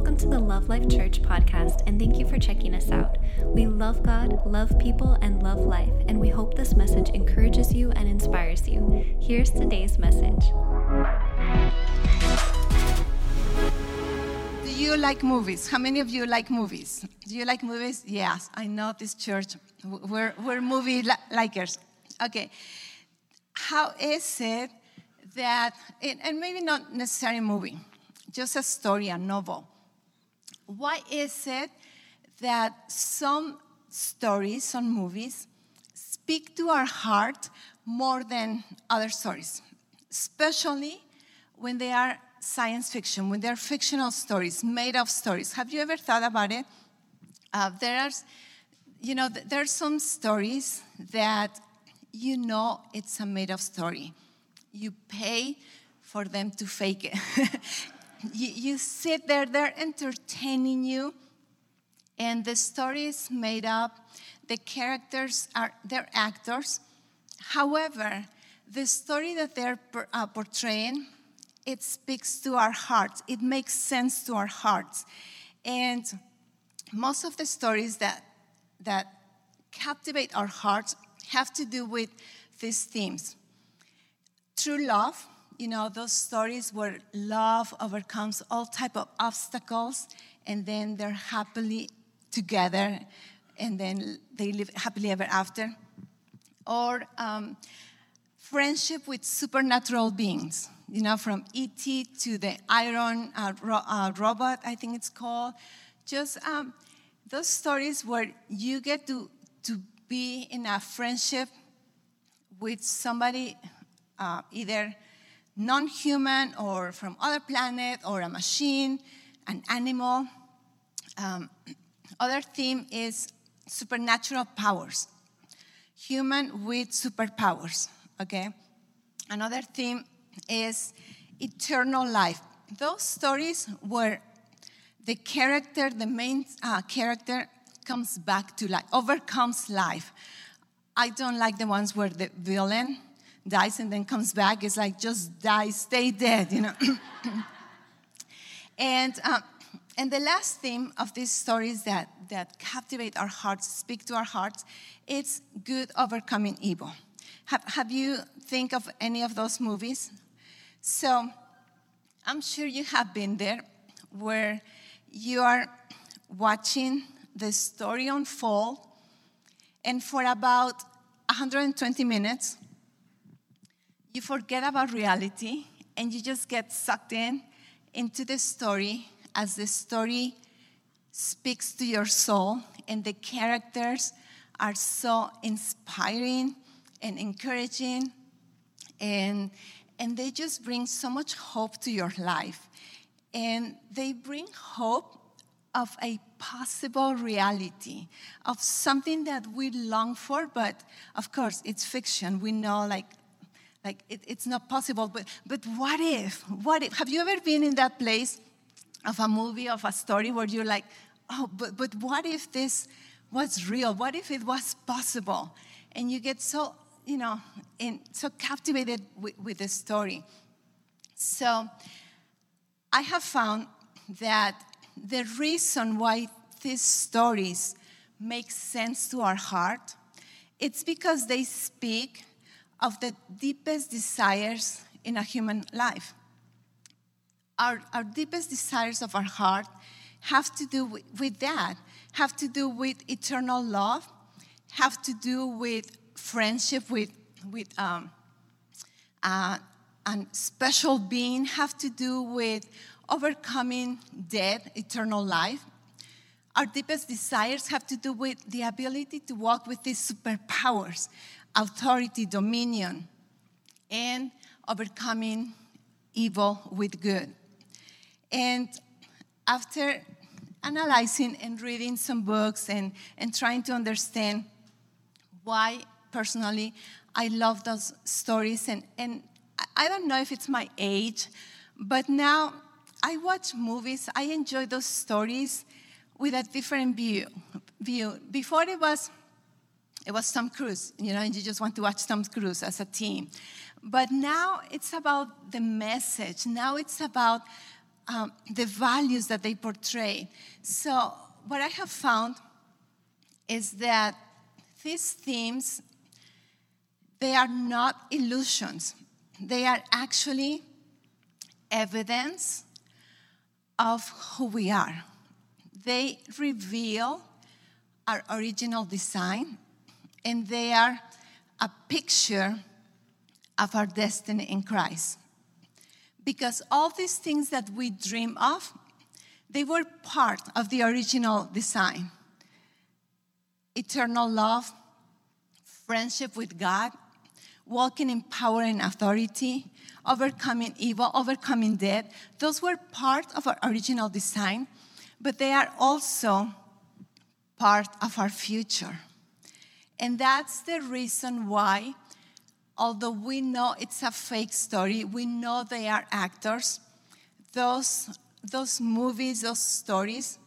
Welcome to the Love Life Church podcast, and thank you for checking us out. We love God, love people, and love life, and we hope this message encourages you and inspires you. Here's today's message. Do you like movies? How many of you like movies? Do you like movies? Yes, I know this church. We're, we're movie likers. Okay. How is it that, and maybe not necessarily movie, just a story, a novel. Why is it that some stories, some movies, speak to our heart more than other stories, especially when they are science fiction, when they're fictional stories, made up stories? Have you ever thought about it? Uh, there are, you know, there are some stories that you know it's a made up story. You pay for them to fake it. you, you sit there, they're entertaining you, and the story is made up. The characters are, they're actors. However, the story that they're uh, portraying, it speaks to our hearts. It makes sense to our hearts. And most of the stories that, that captivate our hearts have to do with these themes. True love, you know, those stories where love overcomes all type of obstacles and then they're happily together and then they live happily ever after. Or um, friendship with supernatural beings, you know, from E.T. to the Iron uh, ro- uh, Robot, I think it's called. Just um, those stories where you get to, to be in a friendship with somebody uh, either non human or from other planet or a machine, an animal. Um, other theme is supernatural powers, human with superpowers, okay? Another theme is eternal life. Those stories where the character, the main uh, character, comes back to life, overcomes life. I don't like the ones where the villain dies and then comes back. It's like just die, stay dead, you know. and um, and the last theme of these stories that that captivate our hearts, speak to our hearts, it's good overcoming evil. Have, have you think of any of those movies? So I'm sure you have been there where you are watching the story unfold and for about 120 minutes you forget about reality and you just get sucked in into the story as the story speaks to your soul and the characters are so inspiring and encouraging and and they just bring so much hope to your life. And they bring hope of a possible reality of something that we long for but of course it's fiction. We know like like it, it's not possible, but, but what if? What if? Have you ever been in that place of a movie, of a story where you're like, oh, but, but what if this was real? What if it was possible? And you get so, you know, in, so captivated with, with the story. So I have found that the reason why these stories make sense to our heart, it's because they speak of the deepest desires in a human life. Our, our deepest desires of our heart have to do with, with that, have to do with eternal love, have to do with friendship with, with um, uh, a special being, have to do with overcoming death, eternal life. Our deepest desires have to do with the ability to walk with these superpowers, authority, dominion, and overcoming evil with good. And after analyzing and reading some books and, and trying to understand why personally I love those stories, and, and I don't know if it's my age, but now I watch movies, I enjoy those stories with a different view. view. Before it was it was Tom Cruise, you know, and you just want to watch Tom Cruise as a team. But now it's about the message. Now it's about um, the values that they portray. So, what I have found is that these themes they are not illusions. They are actually evidence of who we are. They reveal our original design, and they are a picture of our destiny in Christ. Because all these things that we dream of, they were part of the original design eternal love, friendship with God, walking in power and authority, overcoming evil, overcoming death. Those were part of our original design, but they are also part of our future. And that's the reason why, although we know it's a fake story, we know they are actors, those, those movies, those stories,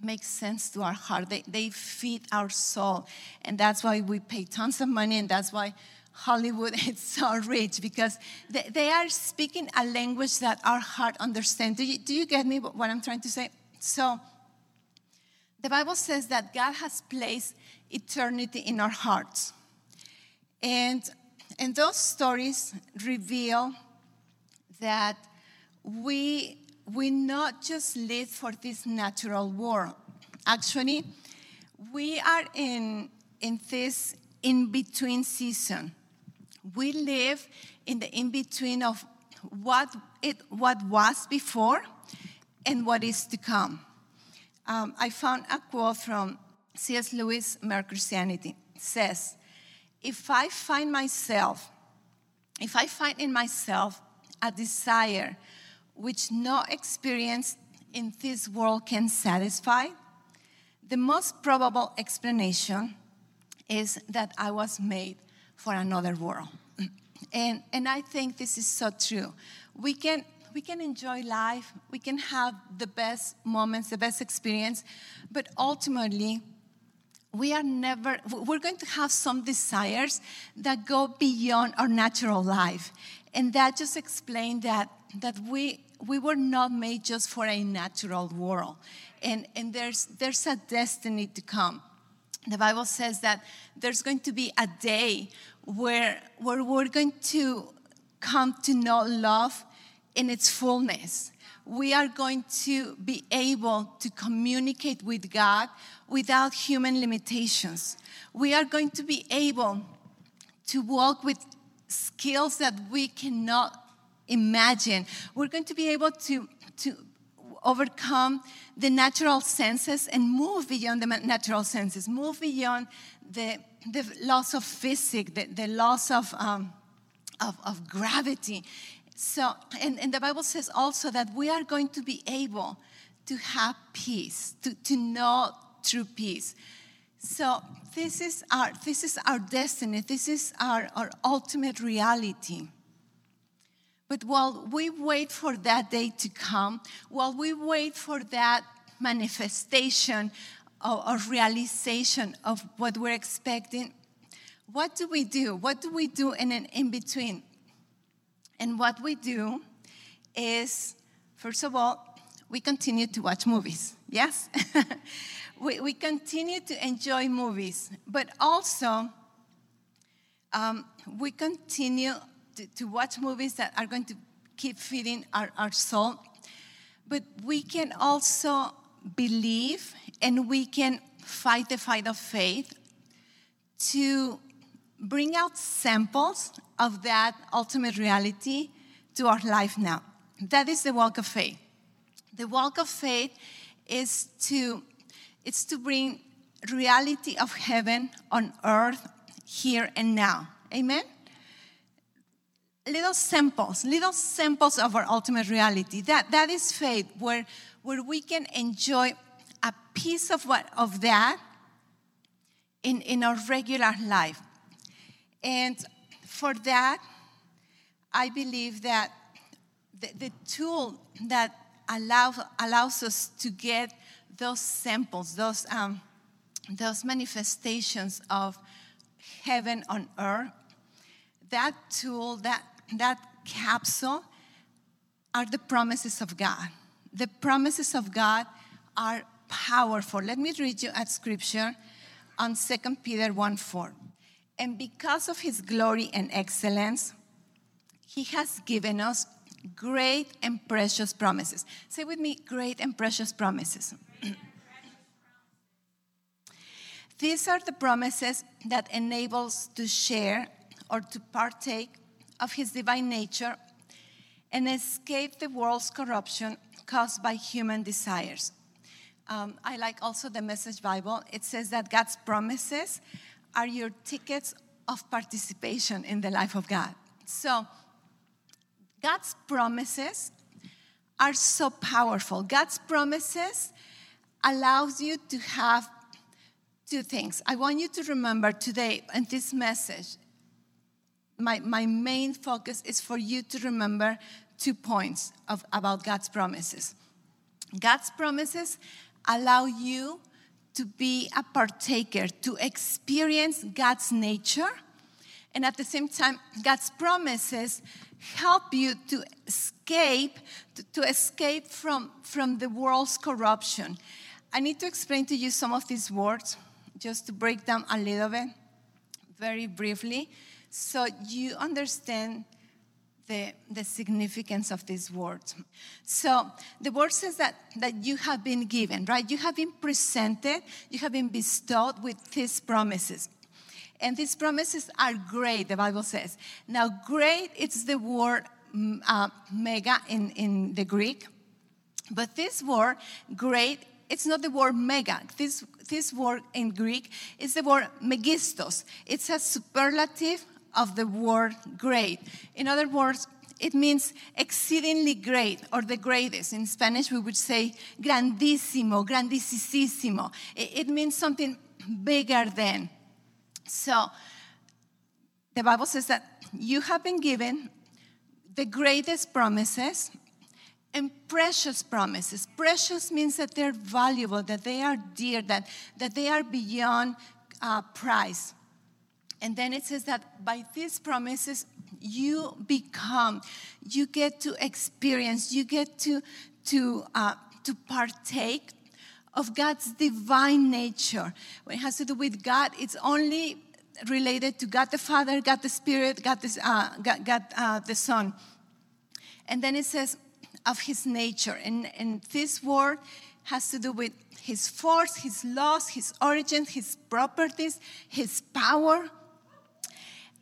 make sense to our heart. They, they feed our soul. And that's why we pay tons of money, and that's why Hollywood is so rich because they, they are speaking a language that our heart understands. Do you, do you get me what I'm trying to say? So, the Bible says that God has placed eternity in our hearts. And, and those stories reveal that we, we not just live for this natural world. Actually, we are in, in this in between season we live in the in between of what, it, what was before and what is to come. Um, I found a quote from C.S. Lewis, Mere Christianity. Says, If I find myself, if I find in myself a desire which no experience in this world can satisfy, the most probable explanation is that I was made for another world. And, and I think this is so true. We can, we can enjoy life, we can have the best moments, the best experience, but ultimately, we are never, we're going to have some desires that go beyond our natural life. And that just explained that, that we, we were not made just for a natural world. And, and there's, there's a destiny to come. The Bible says that there's going to be a day where, where we're going to come to know love in its fullness. We are going to be able to communicate with God without human limitations. We are going to be able to walk with skills that we cannot imagine. We're going to be able to, to overcome the natural senses and move beyond the natural senses, move beyond the, the loss of physics, the, the loss of, um, of, of, gravity. So, and, and the Bible says also that we are going to be able to have peace, to, to know true peace. So this is our, this is our destiny, this is our, our ultimate reality. But while we wait for that day to come, while we wait for that manifestation or, or realization of what we're expecting, what do we do? What do we do in an in between? And what we do is, first of all, we continue to watch movies, yes? we, we continue to enjoy movies, but also um, we continue to, to, watch movies that are going to keep feeding our, our soul. But we can also believe and we can fight the fight of faith to bring out samples of that ultimate reality to our life now. That is the walk of faith. The walk of faith is to it's to bring reality of heaven on earth here and now. Amen. Little samples, little samples of our ultimate reality. That that is faith where where we can enjoy a piece of what of that in, in our regular life. And for that, I believe that the, the tool that allow, allows us to get those samples, those, um, those manifestations of heaven on earth, that tool, that, that capsule, are the promises of God. The promises of God are powerful. Let me read you a scripture on 2 Peter 1 4. And because of his glory and excellence, he has given us great and precious promises. Say with me, great and precious promises. These are the promises that enables to share or to partake of his divine nature and escape the world's corruption caused by human desires. Um, I like also the Message Bible. It says that God's promises are your tickets of participation in the life of God. So, God's promises are so powerful. God's promises allows you to have two things. I want you to remember today and this message, my, my main focus is for you to remember two points of, about God's promises. God's promises allow you to be a partaker, to experience God's nature. And at the same time, God's promises help you to escape, to, to, escape from, from the world's corruption. I need to explain to you some of these words, just to break them a little bit, very briefly, so you understand the, the significance of this word. So the word says that, that you have been given, right? You have been presented, you have been bestowed with these promises. And these promises are great, the Bible says. Now, great, it's the word mm, uh, mega in, in the Greek. But this word, great, it's not the word mega. This, this word in Greek is the word megistos. It's a superlative of the word great. In other words, it means exceedingly great or the greatest. In Spanish, we would say grandísimo, grandísimo. It means something bigger than. So, the Bible says that you have been given the greatest promises and precious promises. Precious means that they're valuable, that they are dear, that, that they are beyond uh, price. And then it says that by these promises, you become, you get to experience, you get to, to, uh, to partake of God's divine nature. When it has to do with God, it's only related to God the Father, God the Spirit, God, the, uh, God, God uh, the Son. And then it says of his nature. And, and this word has to do with his force, his laws, his origin, his properties, his power.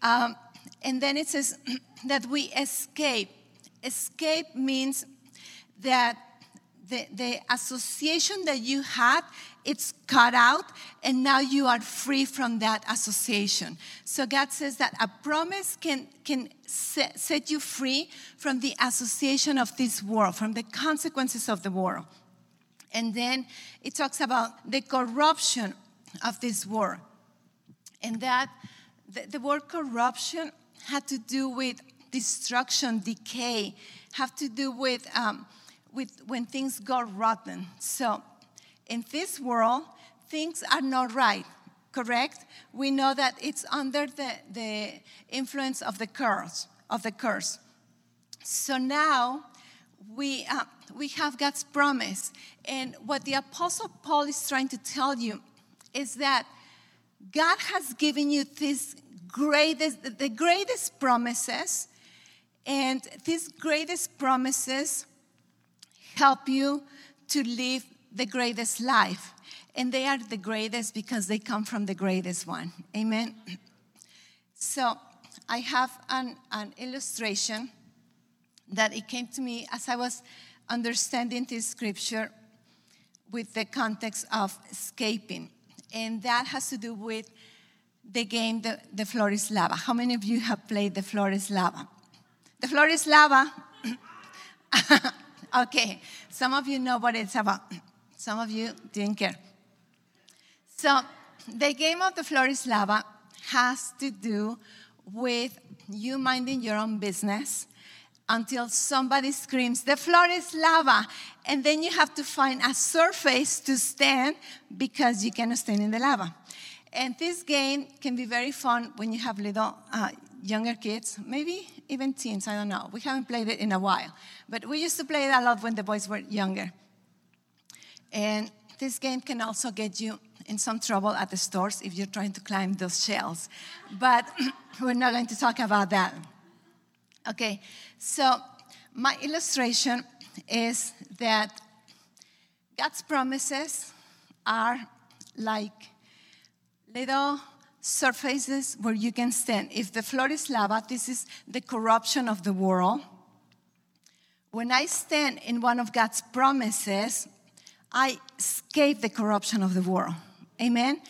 Um, and then it says that we escape. Escape means that the, the association that you had it's cut out and now you are free from that association. So god says that a promise can, can set, set you free from the association of this world from the consequences of the world. And then it talks about the corruption of this world. And that the, the word corruption had to do with destruction, decay, have to do with, um, with when things go rotten. So in this world, things are not right, correct? We know that it's under the, the influence of the curse, of the curse. So now we, uh, we have God's promise. And what the Apostle Paul is trying to tell you is that God has given you this greatest, the greatest promises, and these greatest promises help you to live the greatest life. And they are the greatest because they come from the greatest one. Amen. So I have an, an illustration that it came to me as I was understanding this scripture with the context of escaping. And that has to do with the game, the, the floor is lava. How many of you have played the floor is lava? The floor is lava. Okay, some of you know what it's about. Some of you didn't care. So, the game of the floor is lava has to do with you minding your own business until somebody screams, The floor is lava. And then you have to find a surface to stand because you cannot stand in the lava. And this game can be very fun when you have little, uh, younger kids, maybe even teens, I don't know. We haven't played it in a while. But we used to play it a lot when the boys were younger. And this game can also get you in some trouble at the stores if you're trying to climb those shelves. But we're not going to talk about that. Okay, so my illustration is that God's promises are like little surfaces where you can stand. If the floor is lava, this is the corruption of the world. When I stand in one of God's promises, I escape the corruption of the world. Amen.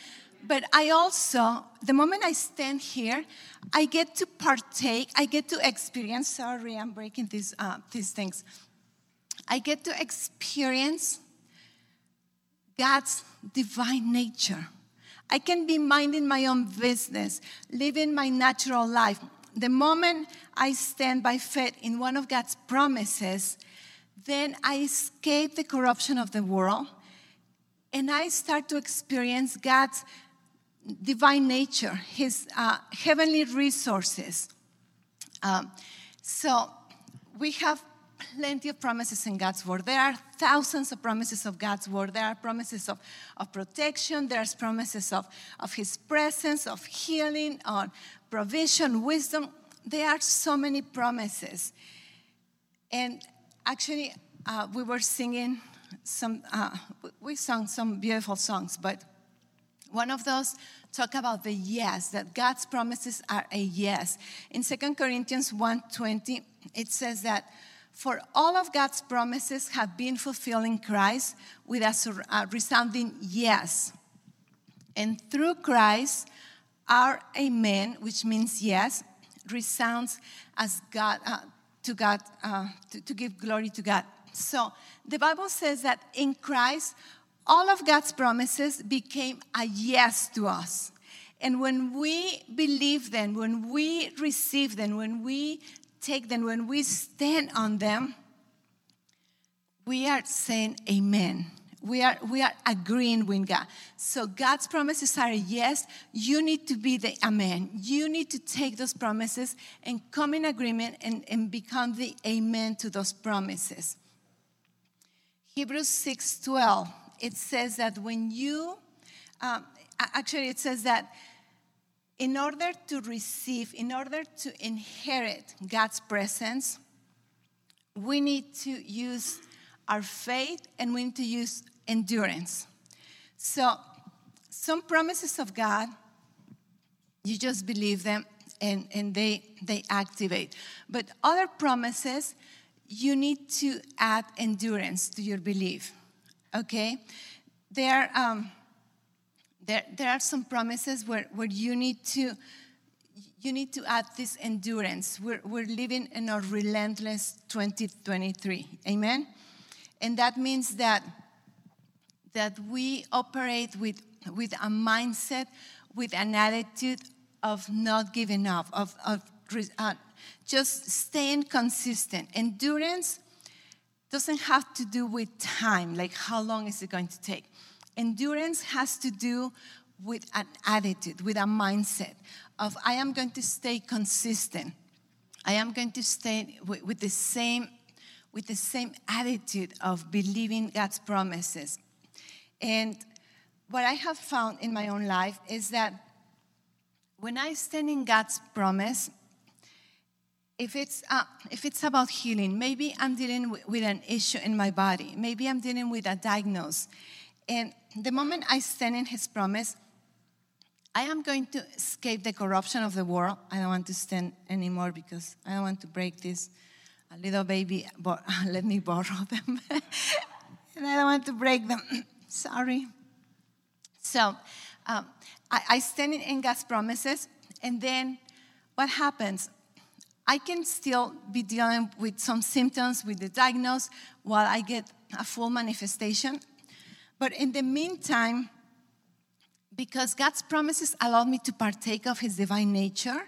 But I also, the moment I stand here, I get to partake, I get to experience. Sorry, I'm breaking these, uh, these things. I get to experience God's divine nature. I can be minding my own business, living my natural life. The moment I stand by faith in one of God's promises, then I escape the corruption of the world and I start to experience God's divine nature, His uh, heavenly resources. Um, so we have plenty of promises in God's word. There are thousands of promises of God's word. There are promises of, of protection, there's promises of, of His presence, of healing, on provision, wisdom. There are so many promises. And actually, uh, we were singing some, uh, we sung some beautiful songs, but one of those talk about the yes, that God's promises are a yes. In 2 Corinthians 1.20, it says that for all of God's promises have been fulfilled in Christ with a, resounding yes. And through Christ, our amen, which means yes, resounds as God, uh, to God, uh, to, to give glory to God. So the Bible says that in Christ, all of God's promises became a yes to us. And when we believe them, when we receive them, when we take them, when we stand on them, we are saying amen. We are, we are agreeing with God. So God's promises are yes. You need to be the amen. You need to take those promises and come in agreement and, and become the amen to those promises. Hebrews 6:12 it says that when you um, actually it says that in order to receive, in order to inherit God's presence, we need to use our faith and we need to use endurance. So, some promises of God, you just believe them and, and they, they activate. But other promises, you need to add endurance to your belief. Okay? There, um, there, there are some promises where, where you need to you need to add this endurance. We're, we're living in a relentless 2023. Amen? And that means that, that we operate with, with a mindset, with an attitude of not giving up, of, of uh, just staying consistent. Endurance doesn't have to do with time, like how long is it going to take. Endurance has to do with an attitude, with a mindset of I am going to stay consistent. I am going to stay with, with the same with the same attitude of believing God's promises. And what I have found in my own life is that when I stand in God's promise, if it's, uh, if it's about healing, maybe I'm dealing with, with an issue in my body, maybe I'm dealing with a diagnosis. And the moment I stand in His promise, I am going to escape the corruption of the world. I don't want to stand anymore because I don't want to break this. A little baby, but let me borrow them. and I don't want to break them. Sorry. So um, I, I stand in God's promises, and then what happens? I can still be dealing with some symptoms with the diagnosis while I get a full manifestation. But in the meantime, because God's promises allow me to partake of His divine nature,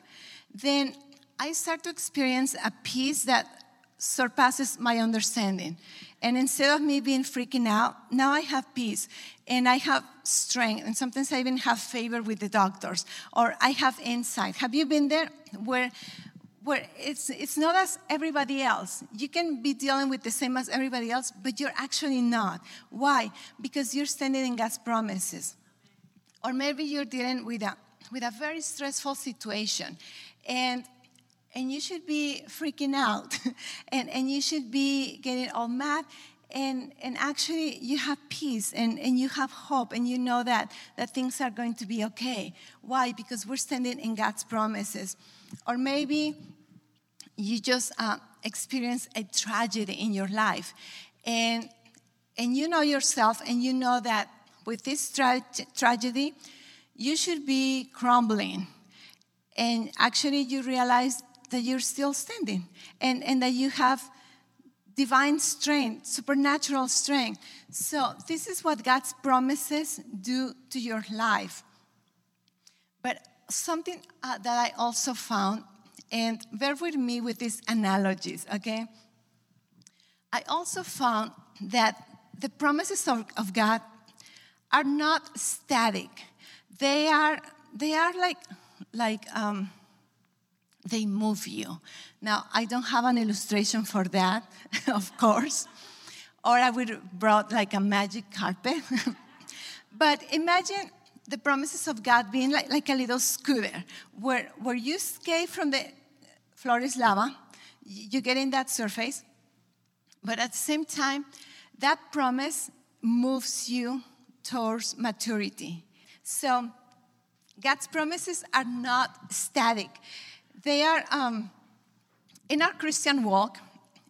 then I start to experience a peace that surpasses my understanding. And instead of me being freaking out, now I have peace and I have strength. And sometimes I even have favor with the doctors or I have insight. Have you been there where, where it's, it's not as everybody else? You can be dealing with the same as everybody else, but you're actually not. Why? Because you're standing in God's promises. Or maybe you're dealing with a, with a very stressful situation and and you should be freaking out and, and you should be getting all mad and, and actually you have peace and, and you have hope and you know that, that things are going to be okay why because we're standing in god's promises or maybe you just uh, experience a tragedy in your life and and you know yourself and you know that with this tra- tragedy you should be crumbling and actually you realize that you're still standing and, and that you have divine strength, supernatural strength. So, this is what God's promises do to your life. But something uh, that I also found, and bear with me with these analogies, okay? I also found that the promises of, of God are not static. They are, they are like, like um, they move you. Now, I don't have an illustration for that, of course, or I would have brought like a magic carpet. but imagine the promises of God being like, like a little scooter where, where you escape from the floor is lava, you get in that surface, but at the same time, that promise moves you towards maturity. So, God's promises are not static. They are, um, in our Christian walk,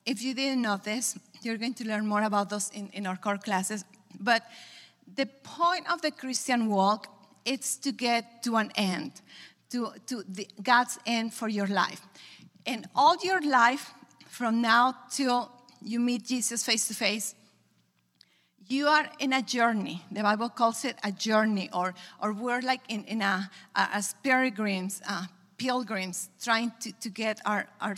if you didn't know this, you're going to learn more about those in, in our core classes. But the point of the Christian walk is to get to an end, to, to the, God's end for your life. And all your life, from now till you meet Jesus face to face, you are in a journey. The Bible calls it a journey, or, or we're like in, in a, as pilgrims, uh, pilgrims trying to, to get our, our,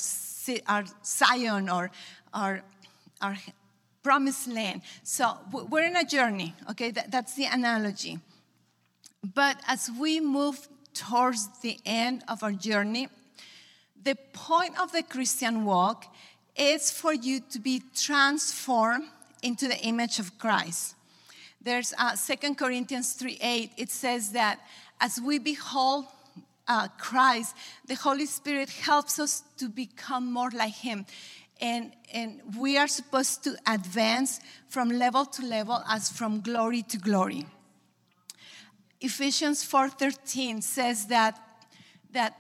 our Zion or our, our promised land. So we're in a journey, okay? That, that's the analogy. But as we move towards the end of our journey, the point of the Christian walk is for you to be transformed into the image of Christ. There's uh, 2 Corinthians 3 8, it says that as we behold uh, Christ, the Holy Spirit helps us to become more like Him. And, and we are supposed to advance from level to level as from glory to glory. Ephesians 4:13 says that, that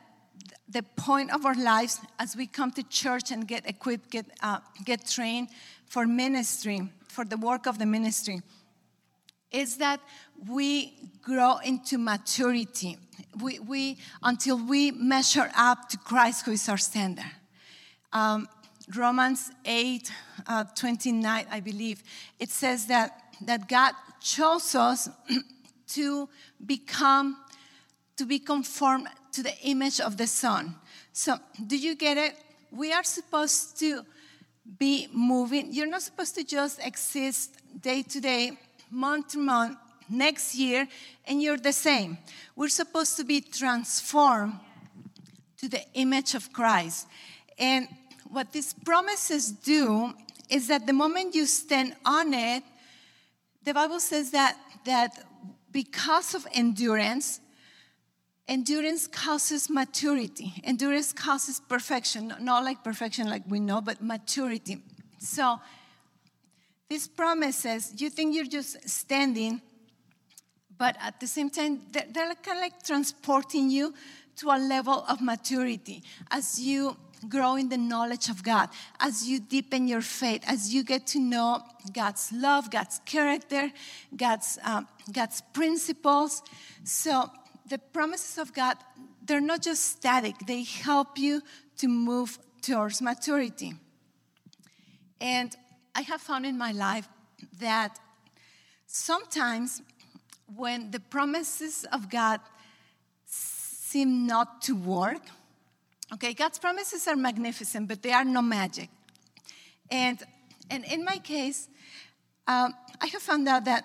the point of our lives as we come to church and get equipped, get, uh, get trained for ministry, for the work of the ministry, is that we grow into maturity. We, we, until we measure up to Christ, who is our standard. Um, Romans 8 uh, 29, I believe, it says that, that God chose us to become, to be conformed to the image of the Son. So, do you get it? We are supposed to be moving. You're not supposed to just exist day to day month to month, next year, and you're the same. We're supposed to be transformed to the image of Christ. And what these promises do is that the moment you stand on it, the Bible says that, that because of endurance, endurance causes maturity. Endurance causes perfection, not like perfection like we know, but maturity. So these promises, you think you're just standing, but at the same time, they're, they're kind of like transporting you to a level of maturity as you grow in the knowledge of God, as you deepen your faith, as you get to know God's love, God's character, God's, um, God's principles. So the promises of God, they're not just static, they help you to move towards maturity. And I have found in my life that sometimes when the promises of God seem not to work, okay, God's promises are magnificent, but they are no magic. And And in my case, um, I have found out that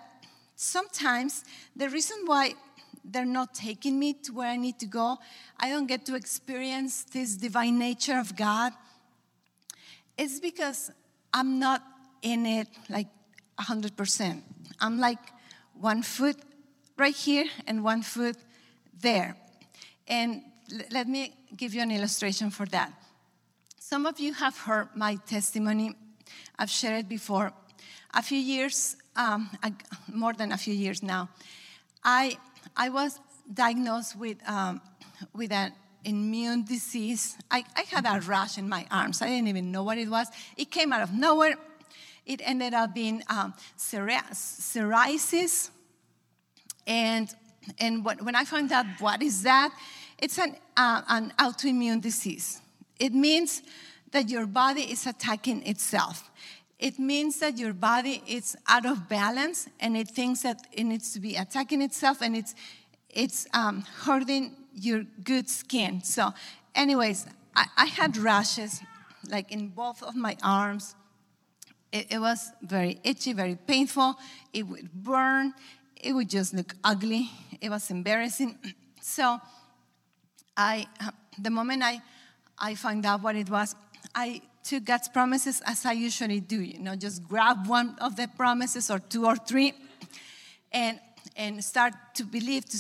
sometimes the reason why they're not taking me to where I need to go, I don't get to experience this divine nature of God, it's because I'm not in it like 100%. I'm like one foot right here and one foot there. And let me give you an illustration for that. Some of you have heard my testimony. I've shared it before. A few years, um, more than a few years now, I, I was diagnosed with, um, with an immune disease. I, I had a rash in my arms. I didn't even know what it was. It came out of nowhere. It ended up being um, psoriasis. And, and what, when I found out what is that, it's an, uh, an autoimmune disease. It means that your body is attacking itself. It means that your body is out of balance and it thinks that it needs to be attacking itself and it's, it's um, hurting your good skin. So, anyways, I, I had rashes like in both of my arms. It, it was very itchy, very painful. It would burn. It would just look ugly. It was embarrassing. So, I, the moment I, I found out what it was, I took God's promises as I usually do. You know, just grab one of the promises or two or three, and and start to believe to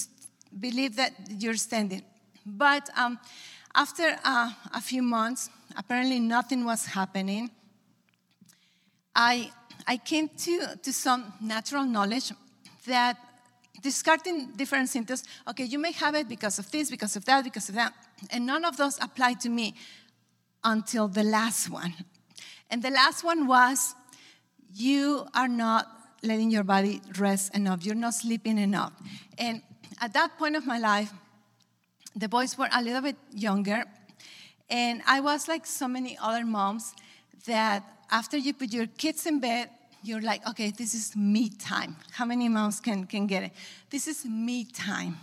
believe that you're standing. But um, after uh, a few months, apparently nothing was happening. I I came to to some natural knowledge that discarding different symptoms, okay, you may have it because of this, because of that, because of that. And none of those applied to me until the last one. And the last one was you are not letting your body rest enough, you're not sleeping enough. And at that point of my life, the boys were a little bit younger. And I was like so many other moms that after you put your kids in bed, you're like, okay, this is me time. How many moms can, can get it? This is me time.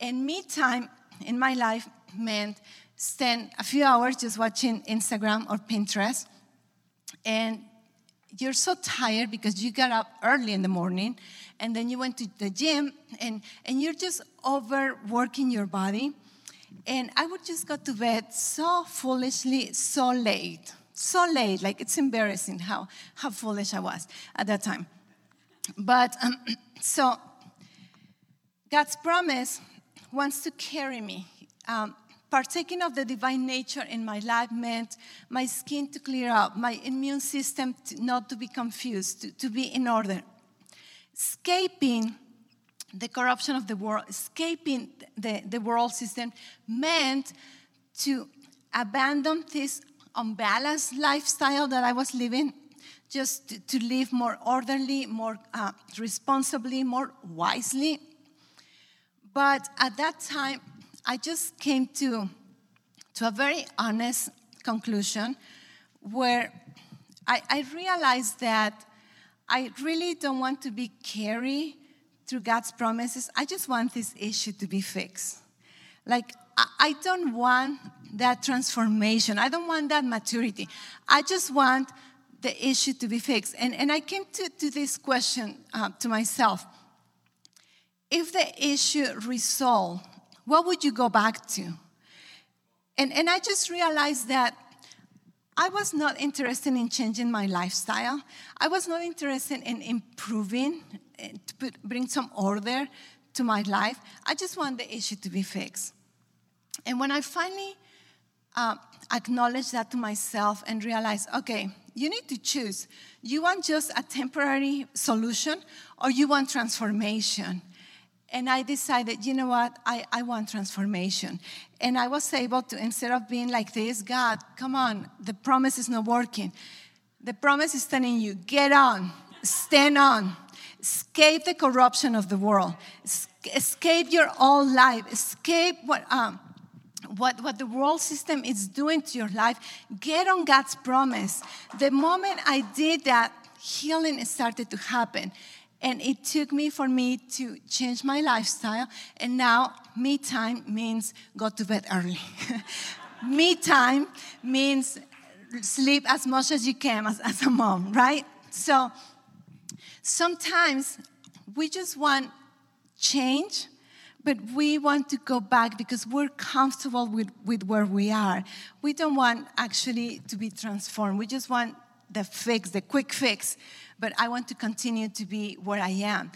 And me time in my life meant spend a few hours just watching Instagram or Pinterest. And you're so tired because you got up early in the morning and then you went to the gym and, and you're just overworking your body. And I would just go to bed so foolishly, so late so late. Like it's embarrassing how, how foolish I was at that time. But um, so God's promise wants to carry me. Um, partaking of the divine nature in my life meant my skin to clear up, my immune system to, not to be confused, to, to be in order. Escaping the corruption of the world, escaping the, the world system meant to abandon this unbalanced lifestyle that I was living, just to, to live more orderly, more uh, responsibly, more wisely. But at that time, I just came to, to a very honest conclusion where I, I realized that I really don't want to be carried through God's promises. I just want this issue to be fixed. Like, I don't want that transformation. I don't want that maturity. I just want the issue to be fixed. And, and I came to, to this question uh, to myself if the issue resolved, what would you go back to? And, and I just realized that I was not interested in changing my lifestyle. I was not interested in improving, eh, to put, bring some order to my life. I just want the issue to be fixed. And when I finally uh, acknowledged that to myself and realized, okay, you need to choose. You want just a temporary solution or you want transformation? And I decided, you know what, I, I want transformation. And I was able to, instead of being like this, God, come on, the promise is not working. The promise is telling you, get on, stand on, escape the corruption of the world, escape your old life, escape what, um, what, what the world system is doing to your life, get on God's promise. The moment I did that, healing started to happen. And it took me for me to change my lifestyle. And now, me time means go to bed early. me time means sleep as much as you can as, as a mom, right? So sometimes we just want change, but we want to go back because we're comfortable with, with where we are. We don't want actually to be transformed. We just want the fix, the quick fix. But I want to continue to be where I am.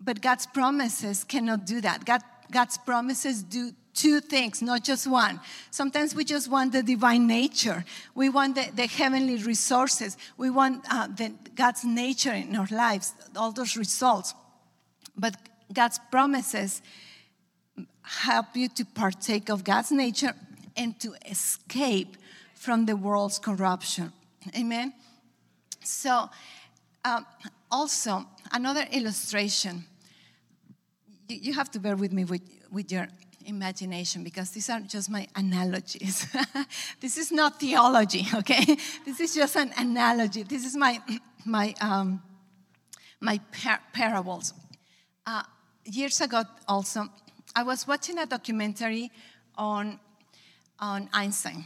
But God's promises cannot do that. God, God's promises do two things, not just one. Sometimes we just want the divine nature. We want the, the heavenly resources. We want uh, the, God's nature in our lives, all those results. But God's promises help you to partake of God's nature and to escape from the world's corruption. Amen? So, um, also, another illustration. You, you have to bear with me with, with your imagination because these are just my analogies. this is not theology, okay? This is just an analogy. This is my, my, um, my par- parables. Uh, years ago, also, I was watching a documentary on, on Einstein.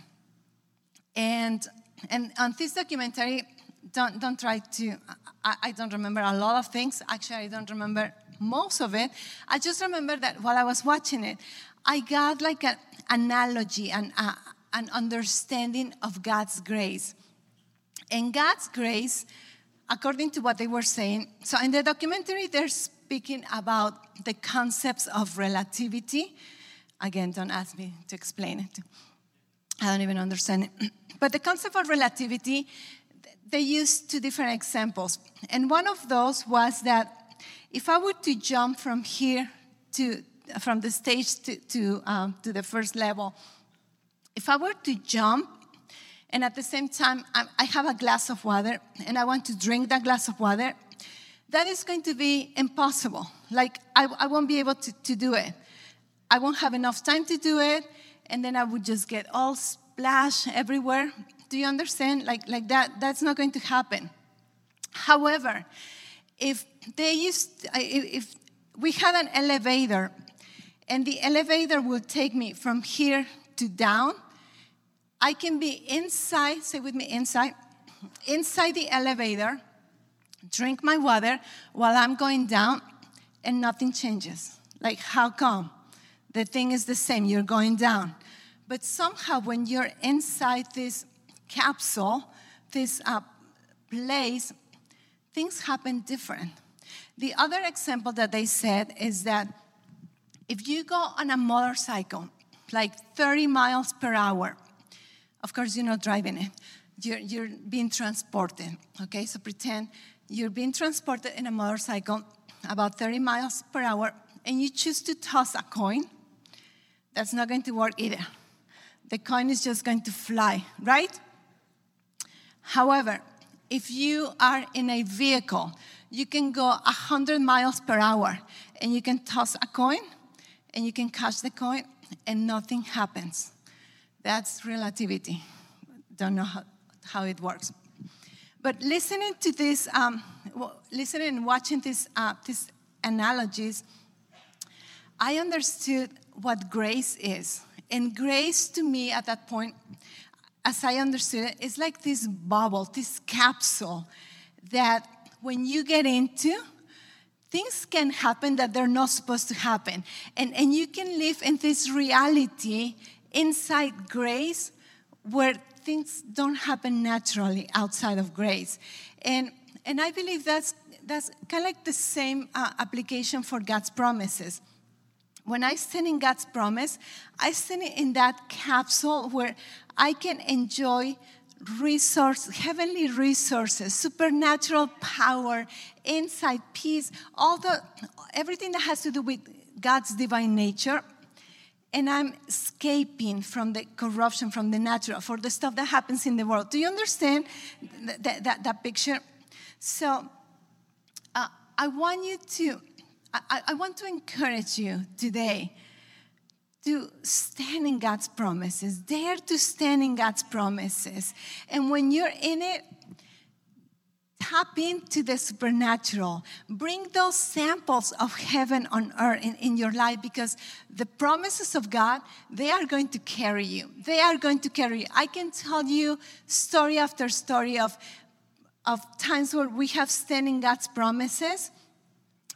And, and on this documentary, don't, don't try to, I, I don't remember a lot of things. Actually, I don't remember most of it. I just remember that while I was watching it, I got like an analogy and uh, an understanding of God's grace. And God's grace, according to what they were saying, so in the documentary, they're speaking about the concepts of relativity. Again, don't ask me to explain it. I don't even understand it. But the concept of relativity, they used two different examples. And one of those was that if I were to jump from here to, from the stage to, to, um, to the first level, if I were to jump and at the same time I have a glass of water and I want to drink that glass of water, that is going to be impossible. Like, I, I won't be able to, to do it. I won't have enough time to do it, and then I would just get all splash everywhere. Do you understand? Like, like that, that's not going to happen. However, if they used, if we had an elevator and the elevator will take me from here to down, I can be inside, say with me, inside, inside the elevator, drink my water while I'm going down, and nothing changes. Like, how come? The thing is the same, you're going down. But somehow, when you're inside this capsule, this uh, place, things happen different. The other example that they said is that if you go on a motorcycle, like 30 miles per hour, of course, you're not driving it, you're, you're being transported, okay? So pretend you're being transported in a motorcycle about 30 miles per hour and you choose to toss a coin, that's not going to work either. The coin is just going to fly, right? However, if you are in a vehicle, you can go 100 miles per hour and you can toss a coin and you can catch the coin and nothing happens. That's relativity. Don't know how, how it works. But listening to this, um, listening and watching this, uh, these analogies, I understood what grace is. And grace to me at that point, as I understood it, it, is like this bubble, this capsule that when you get into, things can happen that they're not supposed to happen. And, and you can live in this reality inside grace where things don't happen naturally outside of grace. And, and I believe that's, that's kind of like the same uh, application for God's promises. When I stand in God's promise, I stand in that capsule where I can enjoy resource, heavenly resources, supernatural power, insight, peace, all the everything that has to do with God's divine nature and I'm escaping from the corruption, from the natural, for the stuff that happens in the world. Do you understand that, that, that picture? So uh, I want you to, I, I want to encourage you today to stand in God's promises, dare to stand in God's promises. And when you're in it, tap into the supernatural. Bring those samples of heaven on earth in, in your life because the promises of God, they are going to carry you. They are going to carry you. I can tell you story after story of, of times where we have stand in God's promises.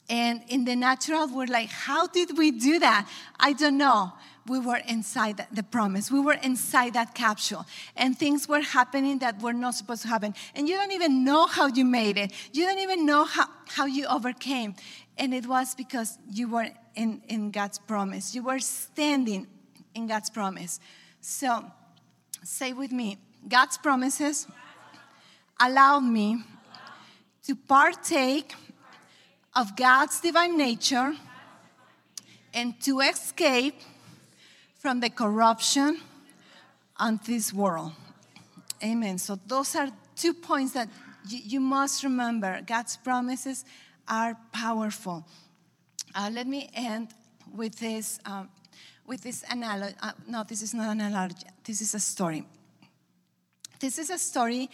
And in the natural, we're like, how did we do that? I don't know we were inside the promise. We were inside that capsule. And things were happening that were not supposed to happen. And you don't even know how you made it. You don't even know how, how you overcame. And it was because you were in, in God's promise. You were standing in God's promise. So say with me God's promises allowed me to partake of God's divine nature and to escape from the corruption on this world. Amen. So, those are two points that you, you must remember. God's promises are powerful. Uh, let me end with this, um, with this analogy. Uh, no, this is not an analogy. This is a story. This is a story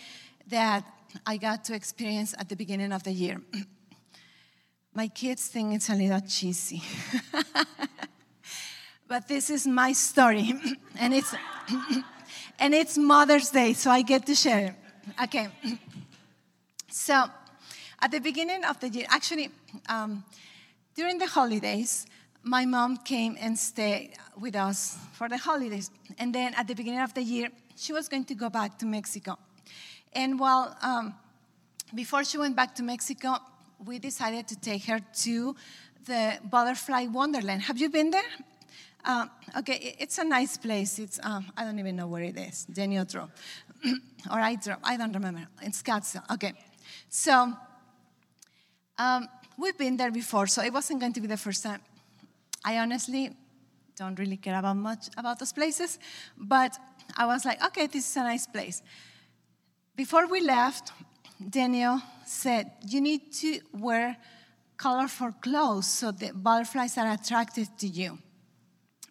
that I got to experience at the beginning of the year. My kids think it's a little cheesy. but this is my story, and it's and it's Mother's Day, so I get to share it. Okay. So, at the beginning of the year, actually, um, during the holidays, my mom came and stayed with us for the holidays, and then at the beginning of the year, she was going to go back to Mexico. And while um, before she went back to Mexico, we decided to take her to the Butterfly Wonderland. Have you been there? Uh, okay, it's a nice place. It's, um, I don't even know where it is. Daniel drove. or. I don't remember. In Scottsdale. Okay. So, um, we've been there before, so it wasn't going to be the first time. I honestly don't really care about much about those places, but I was like, okay, this is a nice place. Before we left, Daniel said, You need to wear colorful clothes so the butterflies are attracted to you.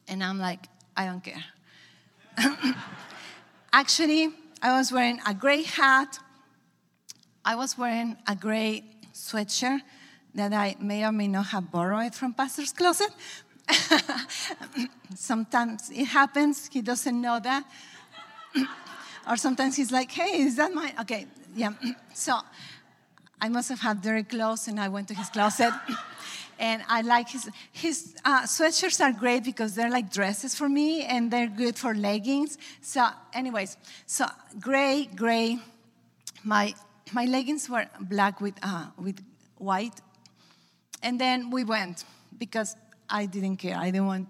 And I'm like, I don't care. Actually, I was wearing a gray hat. I was wearing a gray sweatshirt that I may or may not have borrowed from Pastor's closet. sometimes it happens, he doesn't know that. or sometimes he's like, hey, is that mine? Okay, yeah. So I must have had dirty clothes and I went to his closet and I like his his uh, sweatshirts are great because they're like dresses for me and they're good for leggings. So, anyways, so gray, gray. My my leggings were black with uh, with white, and then we went because I didn't care. I didn't want.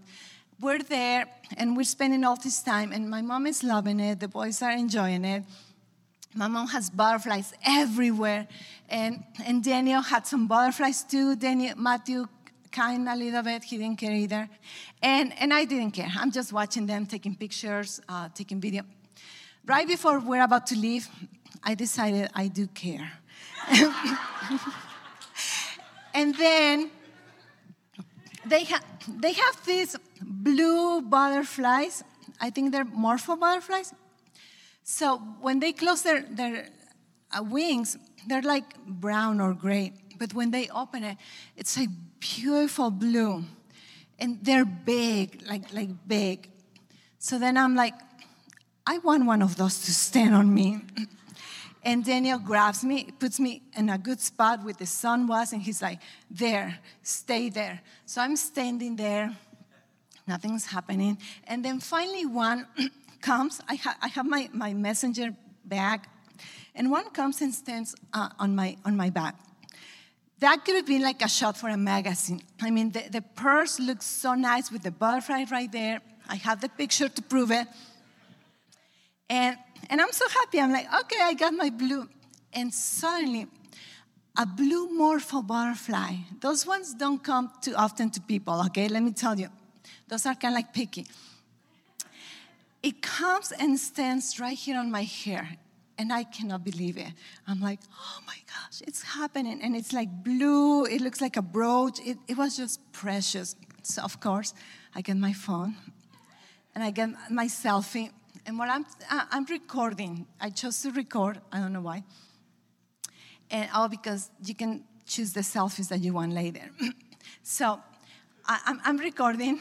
We're there and we're spending all this time, and my mom is loving it. The boys are enjoying it. My mom has butterflies everywhere. And, and Daniel had some butterflies too. Daniel, Matthew kind a little bit. He didn't care either. And, and I didn't care. I'm just watching them, taking pictures, uh, taking video. Right before we're about to leave, I decided I do care. and then they, ha- they have these blue butterflies. I think they're morpho butterflies. So when they close their, their uh, wings, they're like brown or gray. But when they open it, it's a beautiful blue. And they're big, like, like big. So then I'm like, I want one of those to stand on me. And Daniel grabs me, puts me in a good spot where the sun was, and he's like, There, stay there. So I'm standing there, nothing's happening. And then finally, one comes, I, ha- I have my, my messenger bag, and one comes and stands uh, on, my, on my back. That could have been like a shot for a magazine. I mean, the, the purse looks so nice with the butterfly right there. I have the picture to prove it. And, and I'm so happy. I'm like, okay, I got my blue. And suddenly, a blue morpho butterfly, those ones don't come too often to people, okay? Let me tell you. Those are kind of like picky it comes and stands right here on my hair. And I cannot believe it. I'm like, oh my gosh, it's happening. And it's like blue, it looks like a brooch. It, it was just precious. So, of course, I get my phone and I get my selfie. And what I'm, I'm recording, I chose to record, I don't know why. and all because you can choose the selfies that you want later. so I, I'm, I'm recording.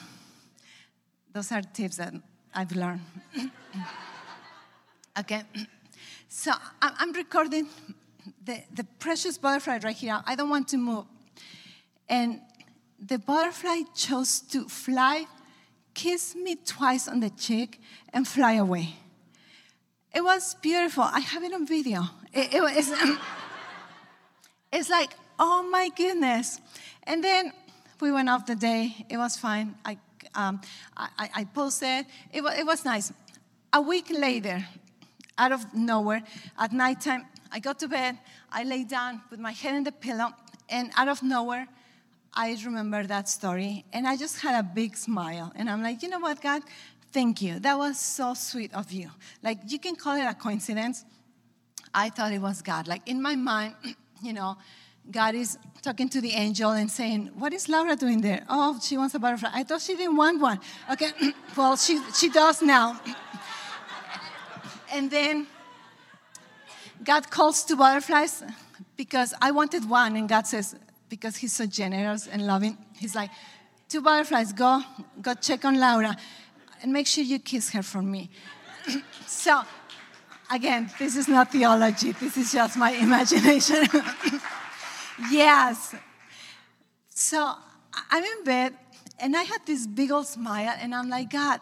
Those are tips that I've learned. okay. So I'm recording the, the precious butterfly right here. I don't want to move. And the butterfly chose to fly, kiss me twice on the cheek, and fly away. It was beautiful. I have it on video. It, it was, it's like, oh my goodness. And then we went off the day. It was fine. I, um, I, I posted. It was, it was nice. A week later, out of nowhere, at nighttime, I got to bed. I lay down with my head in the pillow, and out of nowhere, I remember that story, and I just had a big smile. And I'm like, you know what, God? Thank you. That was so sweet of you. Like, you can call it a coincidence. I thought it was God. Like, in my mind, you know, God is talking to the angel and saying, What is Laura doing there? Oh, she wants a butterfly. I thought she didn't want one. Okay, well, she, she does now. and then God calls two butterflies because I wanted one, and God says, because He's so generous and loving, He's like, two butterflies, go, go check on Laura and make sure you kiss her for me. so, again, this is not theology, this is just my imagination. yes. So, I'm in bed and I had this big old smile, and I'm like, God,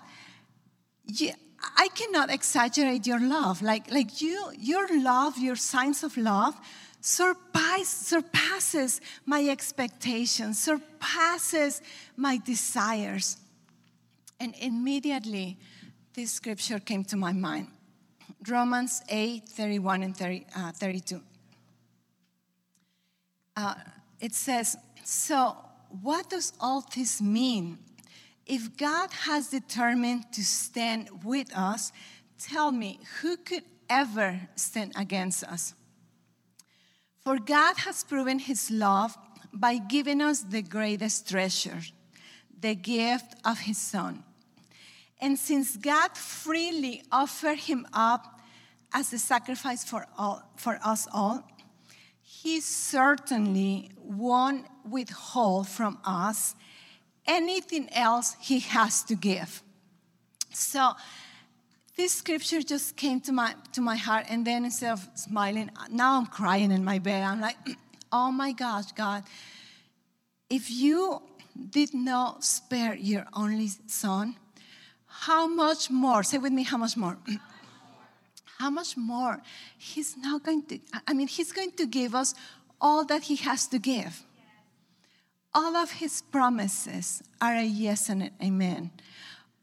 you, I cannot exaggerate your love. Like, like you, your love, your signs of love surpass, surpasses my expectations, surpasses my desires. And immediately, this scripture came to my mind Romans 8 31 and 30, uh, 32. Uh, it says, So, what does all this mean? If God has determined to stand with us, tell me, who could ever stand against us? For God has proven his love by giving us the greatest treasure, the gift of his Son. And since God freely offered him up as a sacrifice for, all, for us all, he certainly won't withhold from us anything else he has to give. So, this scripture just came to my, to my heart, and then instead of smiling, now I'm crying in my bed. I'm like, oh my gosh, God, if you did not spare your only son, how much more? Say with me, how much more? how much more? He's not going to, I mean, he's going to give us all that he has to give. All of his promises are a yes and an amen.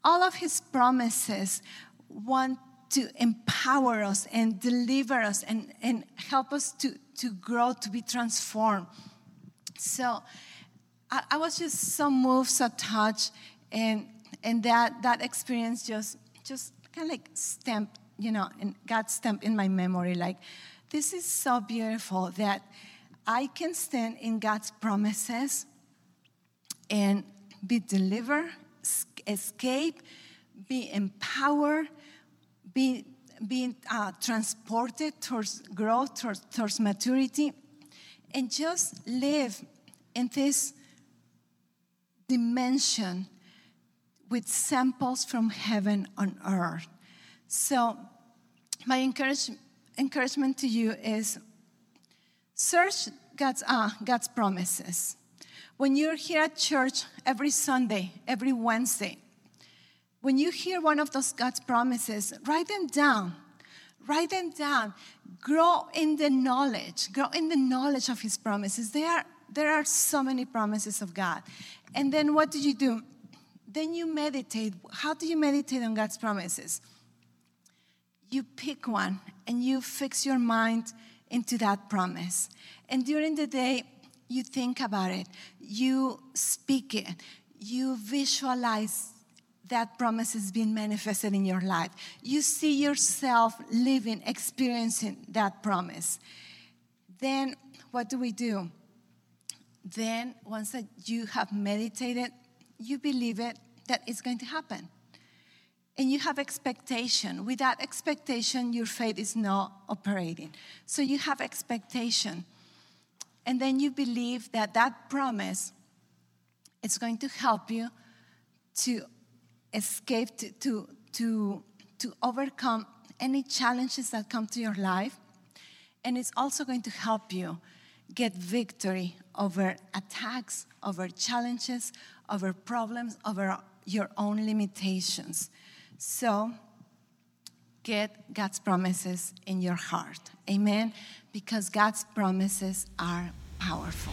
All of his promises want to empower us and deliver us and, and help us to, to grow, to be transformed. So I, I was just so moved, so touched, and, and that, that experience just, just kind of like stamped, you know, and got stamped in my memory like, this is so beautiful that I can stand in God's promises and be delivered, escape, be empowered, be, being uh, transported towards growth, towards, towards maturity, and just live in this dimension with samples from heaven on earth. So, my encourage, encouragement to you is search God's, uh, God's promises. When you're here at church every Sunday, every Wednesday, when you hear one of those God's promises, write them down. Write them down. Grow in the knowledge. Grow in the knowledge of His promises. There are, there are so many promises of God. And then what do you do? Then you meditate. How do you meditate on God's promises? You pick one and you fix your mind into that promise. And during the day, you think about it, you speak it, you visualize that promise is being manifested in your life. You see yourself living, experiencing that promise. Then what do we do? Then, once that you have meditated, you believe it that it's going to happen. And you have expectation. Without expectation, your faith is not operating. So you have expectation And then you believe that that promise is going to help you to escape, to, to, to, to overcome any challenges that come to your life. And it's also going to help you get victory over attacks, over challenges, over problems, over your own limitations. So, get God's promises in your heart. Amen? Because God's promises are powerful.